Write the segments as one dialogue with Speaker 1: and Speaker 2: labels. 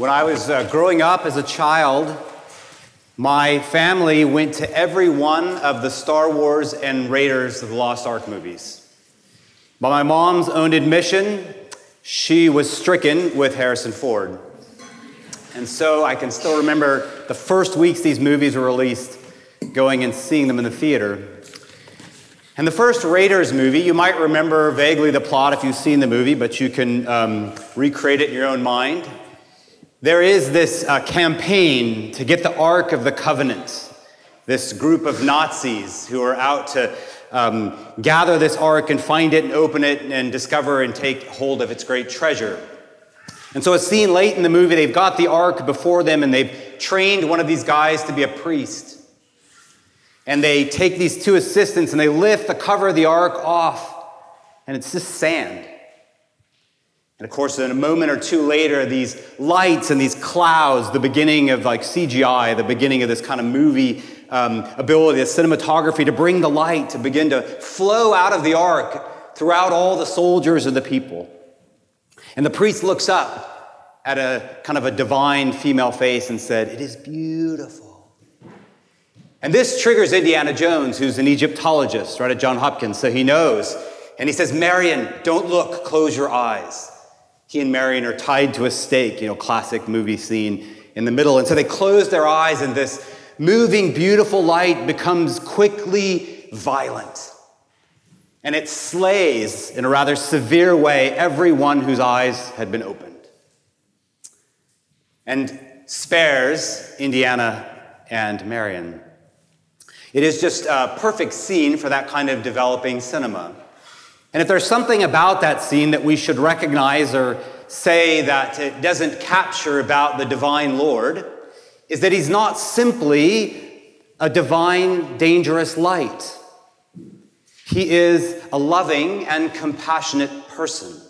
Speaker 1: When I was uh, growing up as a child, my family went to every one of the Star Wars and Raiders of the Lost Ark movies. By my mom's own admission, she was stricken with Harrison Ford. And so I can still remember the first weeks these movies were released, going and seeing them in the theater. And the first Raiders movie, you might remember vaguely the plot if you've seen the movie, but you can um, recreate it in your own mind. There is this uh, campaign to get the Ark of the Covenant, this group of Nazis who are out to um, gather this Ark and find it and open it and discover and take hold of its great treasure. And so, a scene late in the movie, they've got the Ark before them and they've trained one of these guys to be a priest. And they take these two assistants and they lift the cover of the Ark off, and it's just sand. And of course, in a moment or two later, these lights and these clouds, the beginning of like CGI, the beginning of this kind of movie um, ability, the cinematography to bring the light to begin to flow out of the ark throughout all the soldiers and the people. And the priest looks up at a kind of a divine female face and said, It is beautiful. And this triggers Indiana Jones, who's an Egyptologist, right, at John Hopkins, so he knows. And he says, Marion, don't look, close your eyes he and Marion are tied to a stake, you know, classic movie scene in the middle. And so they close their eyes, and this moving, beautiful light becomes quickly violent. And it slays, in a rather severe way, everyone whose eyes had been opened. And spares Indiana and Marion. It is just a perfect scene for that kind of developing cinema. And if there's something about that scene that we should recognize or say that it doesn't capture about the divine Lord, is that he's not simply a divine, dangerous light. He is a loving and compassionate person.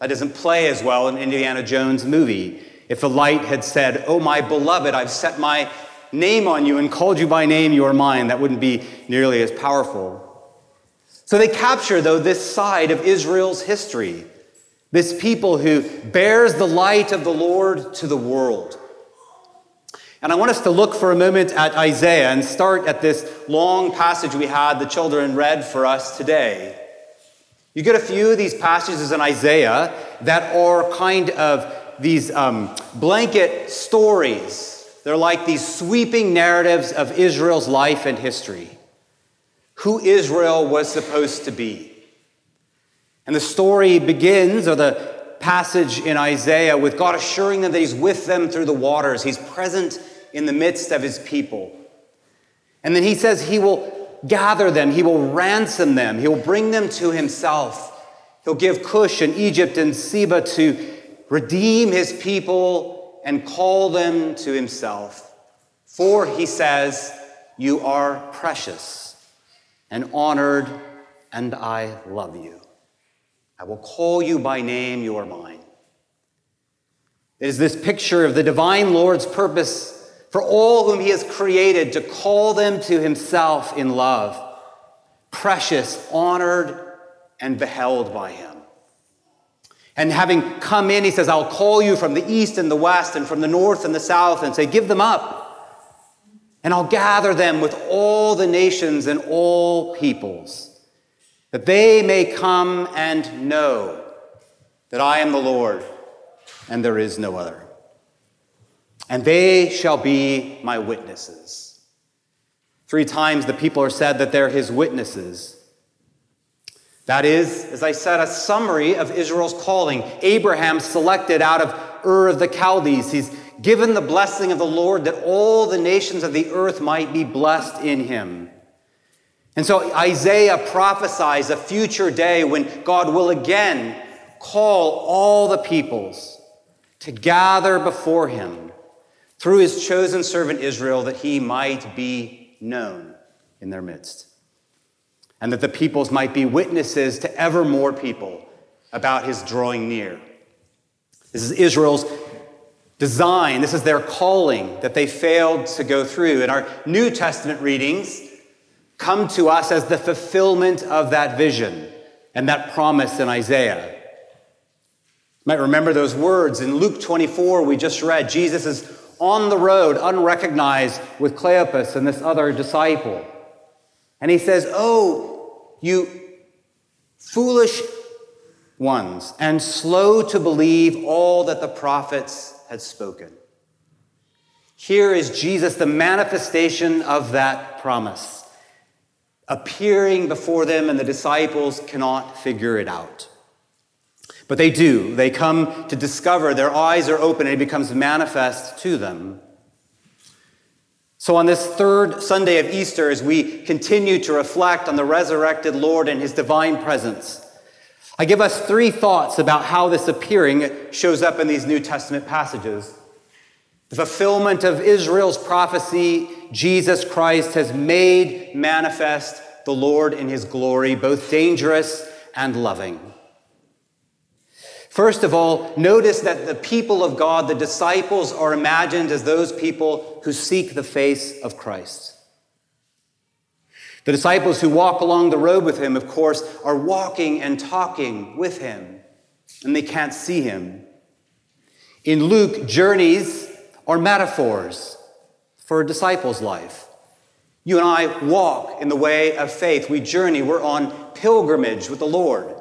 Speaker 1: That doesn't play as well in Indiana Jones' movie. If the light had said, Oh, my beloved, I've set my name on you and called you by name, you are mine, that wouldn't be nearly as powerful. So they capture, though, this side of Israel's history, this people who bears the light of the Lord to the world. And I want us to look for a moment at Isaiah and start at this long passage we had the children read for us today. You get a few of these passages in Isaiah that are kind of these um, blanket stories. They're like these sweeping narratives of Israel's life and history who Israel was supposed to be. And the story begins, or the passage in Isaiah, with God assuring them that He's with them through the waters. He's present in the midst of His people. And then He says He will gather them, He will ransom them, He will bring them to Himself. He'll give Cush and Egypt and Seba to redeem His people and call them to Himself. For, He says, you are precious and honored, and I love you. I will call you by name, you are mine. It is this picture of the divine Lord's purpose for all whom he has created to call them to himself in love, precious, honored, and beheld by him. And having come in, he says, I'll call you from the east and the west and from the north and the south and say, Give them up and I'll gather them with all the nations and all peoples, that they may come and know that I am the Lord and there is no other. And they shall be my witnesses. Three times the people are said that they're his witnesses. That is, as I said, a summary of Israel's calling. Abraham selected out of Ur of the Chaldees. He's given the blessing of the Lord that all the nations of the earth might be blessed in him. And so Isaiah prophesies a future day when God will again call all the peoples to gather before him through his chosen servant Israel that he might be known in their midst. And that the peoples might be witnesses to ever more people about his drawing near. This is Israel's design, this is their calling that they failed to go through. And our New Testament readings come to us as the fulfillment of that vision and that promise in Isaiah. You might remember those words in Luke 24 we just read. Jesus is on the road, unrecognized, with Cleopas and this other disciple. And he says, Oh, you foolish ones, and slow to believe all that the prophets had spoken. Here is Jesus, the manifestation of that promise, appearing before them, and the disciples cannot figure it out. But they do. They come to discover, their eyes are open, and it becomes manifest to them. So, on this third Sunday of Easter, as we continue to reflect on the resurrected Lord and his divine presence, I give us three thoughts about how this appearing shows up in these New Testament passages. The fulfillment of Israel's prophecy, Jesus Christ has made manifest the Lord in his glory, both dangerous and loving. First of all, notice that the people of God, the disciples, are imagined as those people who seek the face of Christ. The disciples who walk along the road with him, of course, are walking and talking with him, and they can't see him. In Luke, journeys are metaphors for a disciple's life. You and I walk in the way of faith. We journey. We're on pilgrimage with the Lord.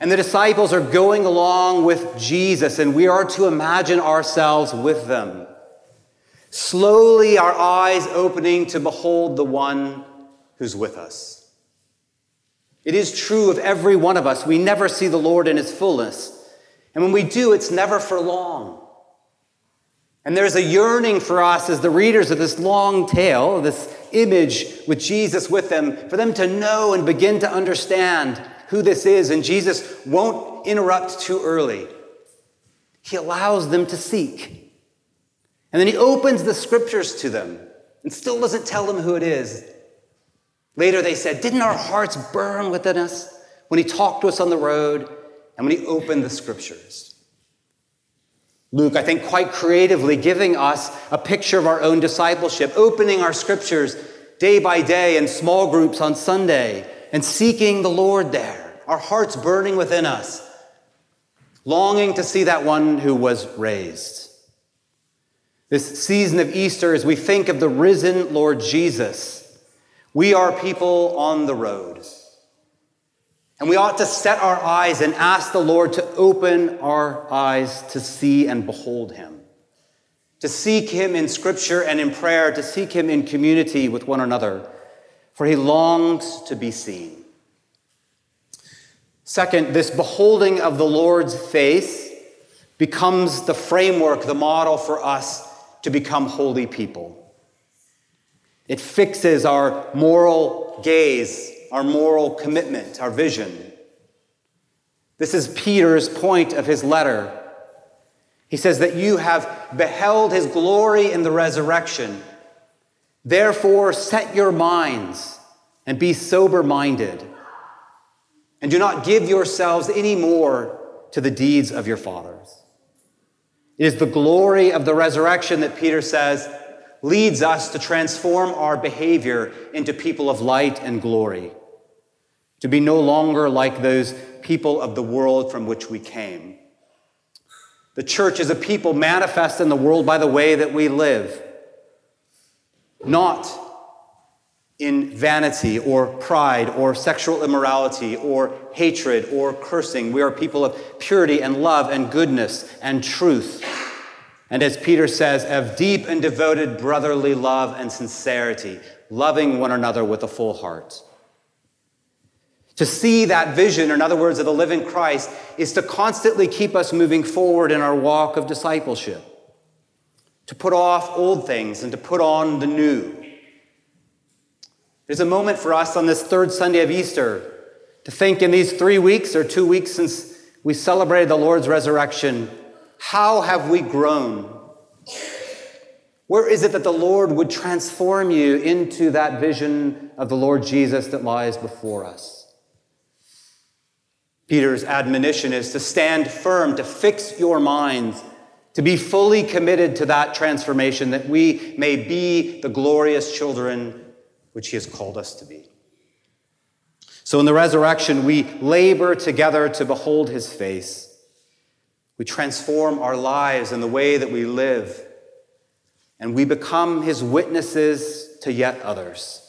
Speaker 1: And the disciples are going along with Jesus, and we are to imagine ourselves with them. Slowly, our eyes opening to behold the one who's with us. It is true of every one of us. We never see the Lord in his fullness. And when we do, it's never for long. And there's a yearning for us as the readers of this long tale, this image with Jesus with them, for them to know and begin to understand who this is, and Jesus won't interrupt too early. He allows them to seek. And then he opens the scriptures to them and still doesn't tell them who it is. Later they said, Didn't our hearts burn within us when he talked to us on the road and when he opened the scriptures? Luke, I think, quite creatively giving us a picture of our own discipleship, opening our scriptures day by day in small groups on Sunday and seeking the Lord there, our hearts burning within us, longing to see that one who was raised. This season of Easter, as we think of the risen Lord Jesus, we are people on the road. And we ought to set our eyes and ask the Lord to open our eyes to see and behold him, to seek him in scripture and in prayer, to seek him in community with one another for he longs to be seen. Second, this beholding of the Lord's face becomes the framework, the model for us to become holy people. It fixes our moral gaze, our moral commitment, our vision. This is Peter's point of his letter. He says that you have beheld his glory in the resurrection Therefore, set your minds and be sober minded, and do not give yourselves any more to the deeds of your fathers. It is the glory of the resurrection that Peter says leads us to transform our behavior into people of light and glory, to be no longer like those people of the world from which we came. The church is a people manifest in the world by the way that we live not in vanity or pride or sexual immorality or hatred or cursing. We are people of purity and love and goodness and truth. And as Peter says, of deep and devoted brotherly love and sincerity, loving one another with a full heart. To see that vision, in other words, of the living Christ, is to constantly keep us moving forward in our walk of discipleship to put off old things and to put on the new. There's a moment for us on this third Sunday of Easter to think in these three weeks or two weeks since we celebrated the Lord's resurrection, how have we grown? Where is it that the Lord would transform you into that vision of the Lord Jesus that lies before us? Peter's admonition is to stand firm, to fix your minds to be fully committed to that transformation that we may be the glorious children which He has called us to be. So in the resurrection, we labor together to behold His face. We transform our lives and the way that we live, and we become his witnesses to yet others.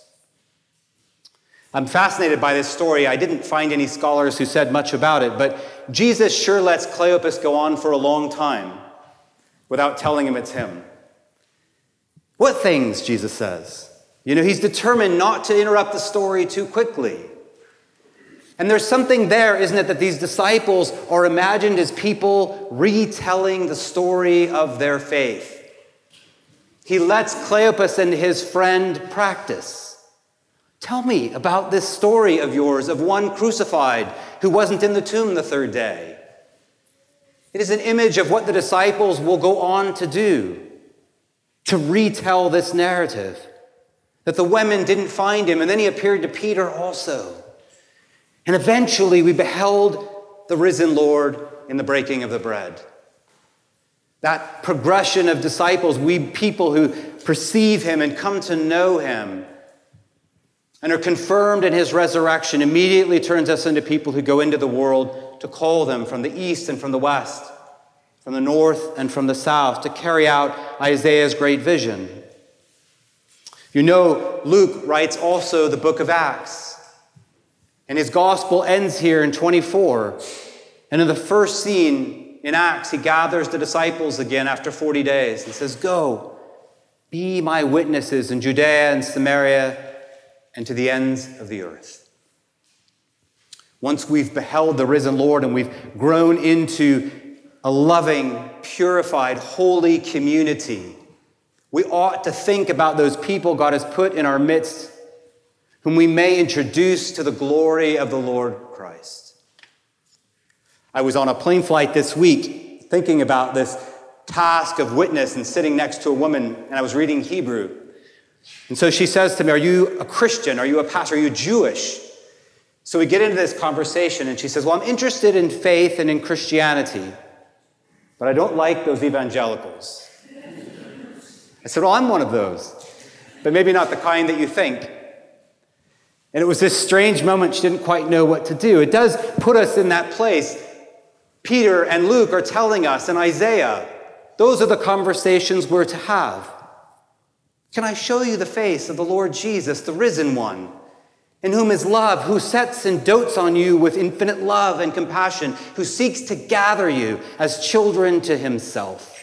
Speaker 1: I'm fascinated by this story. I didn't find any scholars who said much about it, but Jesus sure lets Cleopas go on for a long time without telling him it's him. What things, Jesus says? You know, he's determined not to interrupt the story too quickly. And there's something there, isn't it, that these disciples are imagined as people retelling the story of their faith. He lets Cleopas and his friend practice. Tell me about this story of yours of one crucified who wasn't in the tomb the third day. It is an image of what the disciples will go on to do to retell this narrative that the women didn't find him, and then he appeared to Peter also. And eventually we beheld the risen Lord in the breaking of the bread. That progression of disciples, we people who perceive him and come to know him and are confirmed in his resurrection immediately turns us into people who go into the world to call them from the east and from the west, from the north and from the south, to carry out Isaiah's great vision. You know, Luke writes also the book of Acts, and his gospel ends here in 24. And in the first scene in Acts, he gathers the disciples again after 40 days and says, Go, be my witnesses in Judea and Samaria and to the ends of the earth. Once we've beheld the risen Lord and we've grown into a loving, purified, holy community, we ought to think about those people God has put in our midst, whom we may introduce to the glory of the Lord Christ. I was on a plane flight this week thinking about this task of witness and sitting next to a woman, and I was reading Hebrew. And so she says to me, Are you a Christian? Are you a pastor? Are you Jewish? So we get into this conversation, and she says, Well, I'm interested in faith and in Christianity, but I don't like those evangelicals. I said, Well, I'm one of those, but maybe not the kind that you think. And it was this strange moment. She didn't quite know what to do. It does put us in that place. Peter and Luke are telling us and Isaiah, those are the conversations we're to have. Can I show you the face of the Lord Jesus, the risen one, in whom is love, who sets and dotes on you with infinite love and compassion, who seeks to gather you as children to himself?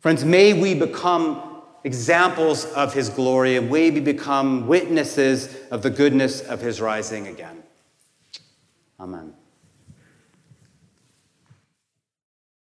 Speaker 1: Friends, may we become examples of his glory and we become witnesses of the goodness of his rising again. Amen.